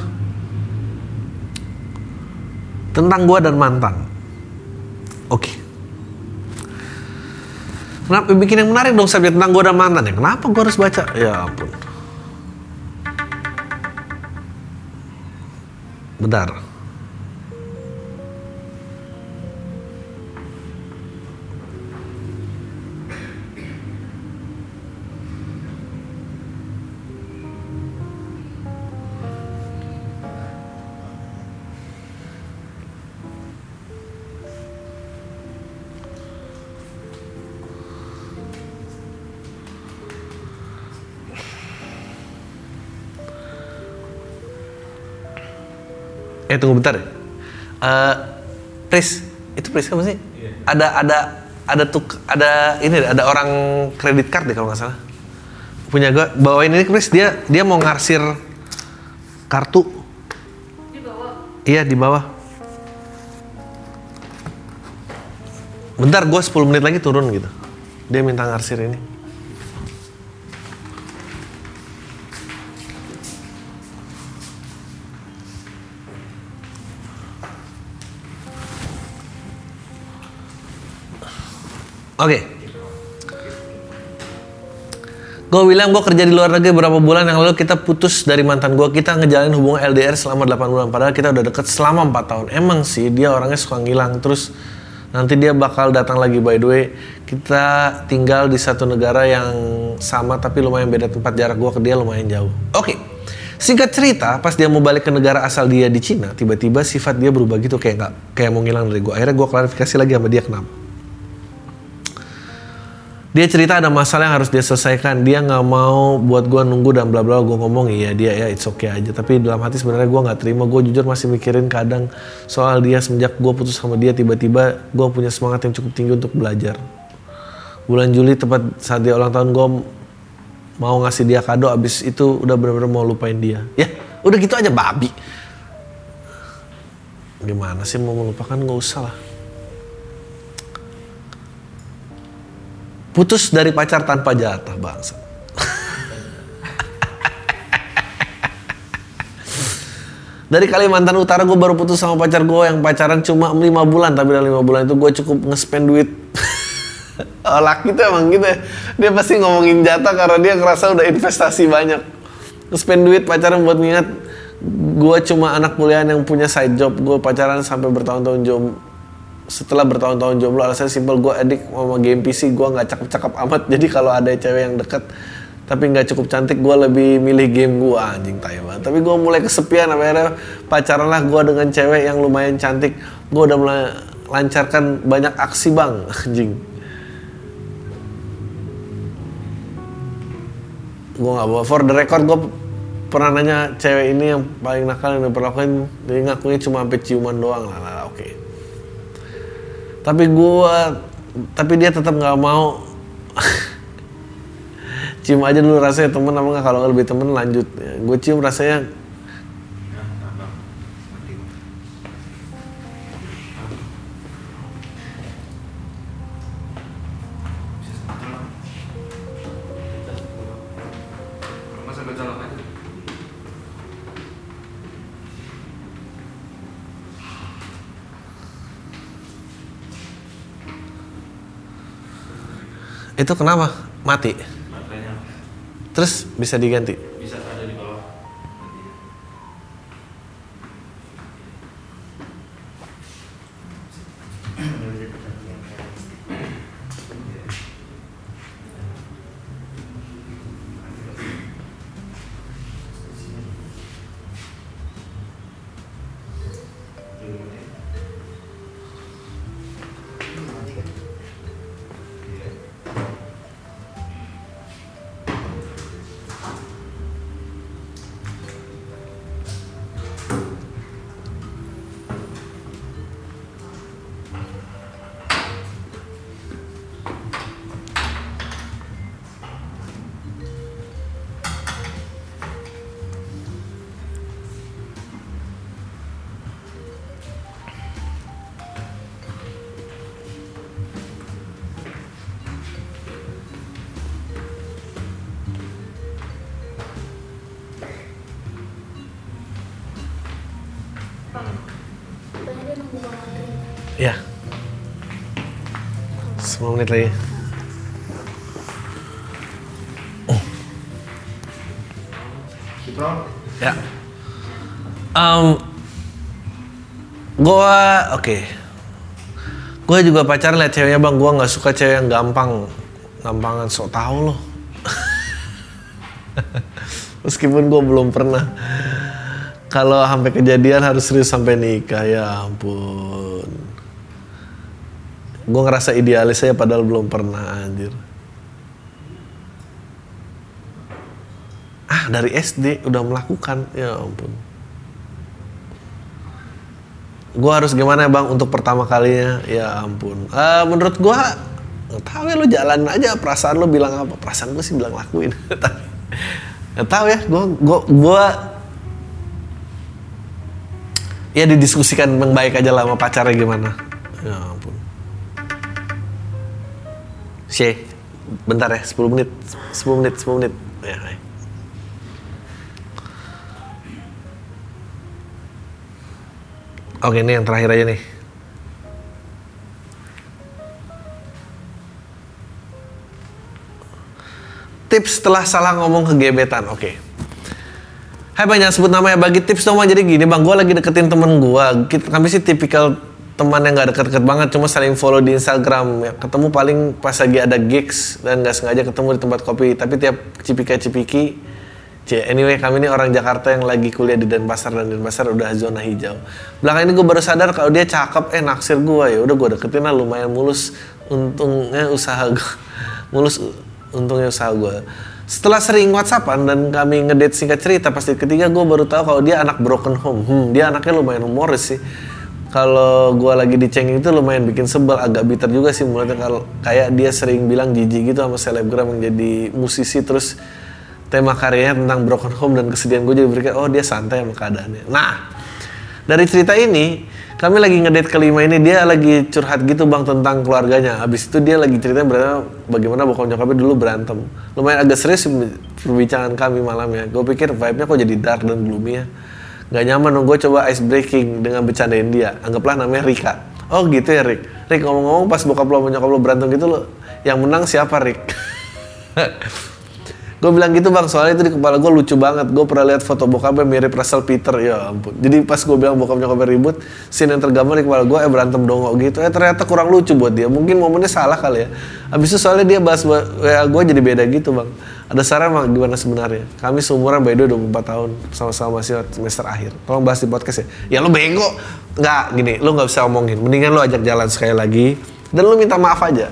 Tentang gua dan mantan. Oke. Kenapa? Bikin yang menarik dong subjek tentang gua dan mantan ya. Kenapa gua harus baca? Ya ampun. Bentar Eh tunggu bentar ya. Eh, Pris, itu Pris apa sih? Ada ada ada tuk ada ini ada orang kredit card deh kalau nggak salah. Punya gua bawain ini Pris dia dia mau ngarsir kartu. Di bawah. Iya di bawah. Bentar gue 10 menit lagi turun gitu. Dia minta ngarsir ini. Oke. Gue bilang gue kerja di luar negeri beberapa bulan yang lalu kita putus dari mantan gue. Kita ngejalanin hubungan LDR selama 8 bulan. Padahal kita udah deket selama 4 tahun. Emang sih dia orangnya suka ngilang. Terus nanti dia bakal datang lagi by the way. Kita tinggal di satu negara yang sama tapi lumayan beda tempat jarak gue ke dia lumayan jauh. Oke. Singkat cerita, pas dia mau balik ke negara asal dia di Cina, tiba-tiba sifat dia berubah gitu kayak nggak kayak mau ngilang dari gue. Akhirnya gue klarifikasi lagi sama dia kenapa. Dia cerita ada masalah yang harus dia selesaikan. Dia nggak mau buat gua nunggu dan bla bla. Gue ngomong iya dia ya it's okay aja. Tapi dalam hati sebenarnya gua nggak terima. Gue jujur masih mikirin kadang soal dia semenjak gue putus sama dia tiba-tiba gue punya semangat yang cukup tinggi untuk belajar. Bulan Juli tepat saat dia ulang tahun gue mau ngasih dia kado. Abis itu udah bener-bener mau lupain dia. Ya udah gitu aja babi. Gimana sih mau melupakan nggak usah lah. Putus dari pacar tanpa jatah bangsa. dari Kalimantan Utara gue baru putus sama pacar gue yang pacaran cuma lima bulan tapi dalam lima bulan itu gue cukup nge-spend duit. Oh, laki tuh emang gitu ya. Dia pasti ngomongin jatah karena dia ngerasa udah investasi banyak. Nge-spend duit pacaran buat ngingat gue cuma anak kuliah yang punya side job. Gue pacaran sampai bertahun-tahun jomblo setelah bertahun-tahun jomblo alasannya simpel gue edik sama game PC gue nggak cakep-cakep amat. Jadi kalau ada cewek yang deket tapi nggak cukup cantik gue lebih milih game gue anjing tai banget. Tapi gue mulai kesepian akhirnya pacaran lah gue dengan cewek yang lumayan cantik. Gue udah mulai lancarkan banyak aksi bang. Anjing. Gue nggak bawa for the record gue pernah nanya cewek ini yang paling nakal yang diperlakukan dia ngakunya cuma sampai ciuman doang. Lah, lah oke tapi gua tapi dia tetap nggak mau. Cium aja dulu rasanya temen apa nggak? Kalau lebih temen lanjut. Gue cium rasanya itu kenapa? Mati? Terus bisa diganti oke. Gua juga pacaran liat ceweknya bang. Gua nggak suka cewek yang gampang, gampangan sok tahu loh. Meskipun gua belum pernah. Kalau sampai kejadian harus serius sampai nikah ya ampun. Gue ngerasa idealis saya padahal belum pernah anjir. Ah dari SD udah melakukan ya ampun. Gue harus gimana bang untuk pertama kalinya? Ya ampun. Eh, menurut gue nggak tahu ya lu jalan aja perasaan lu bilang apa? Perasaan gue sih bilang lakuin. Nggak tahu. Ya gue gue gue ya didiskusikan yang baik aja lah sama pacarnya gimana. Ya ampun. Sye, bentar ya 10 menit 10 menit 10 menit. Ya, ya. Oke ini yang terakhir aja nih Tips setelah salah ngomong ke gebetan, oke Hai jangan sebut namanya. Bagi tips dong. Jadi gini bang, gue lagi deketin temen gue. Kami sih tipikal teman yang gak deket-deket banget. Cuma saling follow di Instagram. Ya, ketemu paling pas lagi ada gigs. Dan gak sengaja ketemu di tempat kopi. Tapi tiap cipika-cipiki. C, anyway kami ini orang Jakarta yang lagi kuliah di Denpasar. Dan Denpasar udah zona hijau. Belakang ini gue baru sadar kalau dia cakep. Eh naksir gue ya. Udah gue deketin lah lumayan mulus. Untungnya usaha gue. Mulus untungnya usaha gue setelah sering whatsappan dan kami ngedate singkat cerita pasti ketiga gue baru tahu kalau dia anak broken home hmm, dia anaknya lumayan humoris sih kalau gue lagi dicengin itu lumayan bikin sebel agak bitter juga sih mulutnya kalau kayak dia sering bilang jijik gitu sama selebgram yang jadi musisi terus tema karyanya tentang broken home dan kesedihan gue jadi berpikir oh dia santai sama keadaannya. Nah dari cerita ini kami lagi ngedate kelima ini dia lagi curhat gitu bang tentang keluarganya. Habis itu dia lagi cerita berapa bagaimana bokap nyokapnya dulu berantem. Lumayan agak serius perbincangan kami malam ya. Gue pikir vibe-nya kok jadi dark dan gloomy ya. Nggak nyaman dong gue coba ice breaking dengan bercandain dia anggaplah namanya Rika. Oh gitu ya Rick Rick ngomong-ngomong pas bokap lo nyokap lo berantem gitu lo yang menang siapa Rick gue bilang gitu bang soalnya itu di kepala gue lucu banget. Gue pernah lihat foto bokapnya mirip Russell Peter ya ampun. Jadi pas gue bilang bokap nyokapnya ribut scene yang tergambar di kepala gue eh berantem dongok gitu. Eh ternyata kurang lucu buat dia. Mungkin momennya salah kali ya. Habis itu soalnya dia bahas ya gue jadi beda gitu bang. Ada saran bang gimana sebenarnya? Kami seumuran by the 24 tahun sama-sama masih semester akhir. Tolong bahas di podcast ya. Ya lo bego. Nggak gini lo nggak bisa omongin. Mendingan lo ajak jalan sekali lagi. Dan lo minta maaf aja.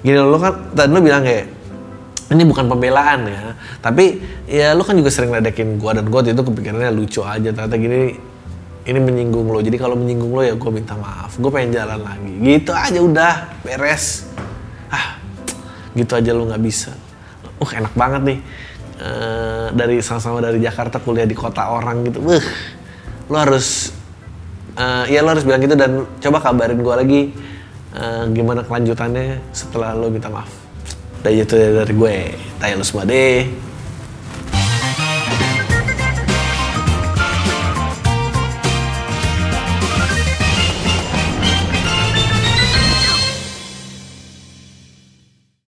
Gini lo kan tadi lo bilang kayak ini bukan pembelaan ya. Tapi ya lu kan juga sering ledekin gua dan gua itu kepikirannya lucu aja. Ternyata gini ini menyinggung lo. Jadi kalau menyinggung lo ya gua minta maaf. Gue pengen jalan lagi. Gitu aja udah beres. Ah gitu aja lo nggak bisa. Uh enak banget nih. Uh, dari sama-sama dari Jakarta kuliah di kota orang gitu. Uh lo harus uh, ya lo harus bilang gitu. Dan coba kabarin gua lagi uh, gimana kelanjutannya setelah lo minta maaf udah itu dari gue semua deh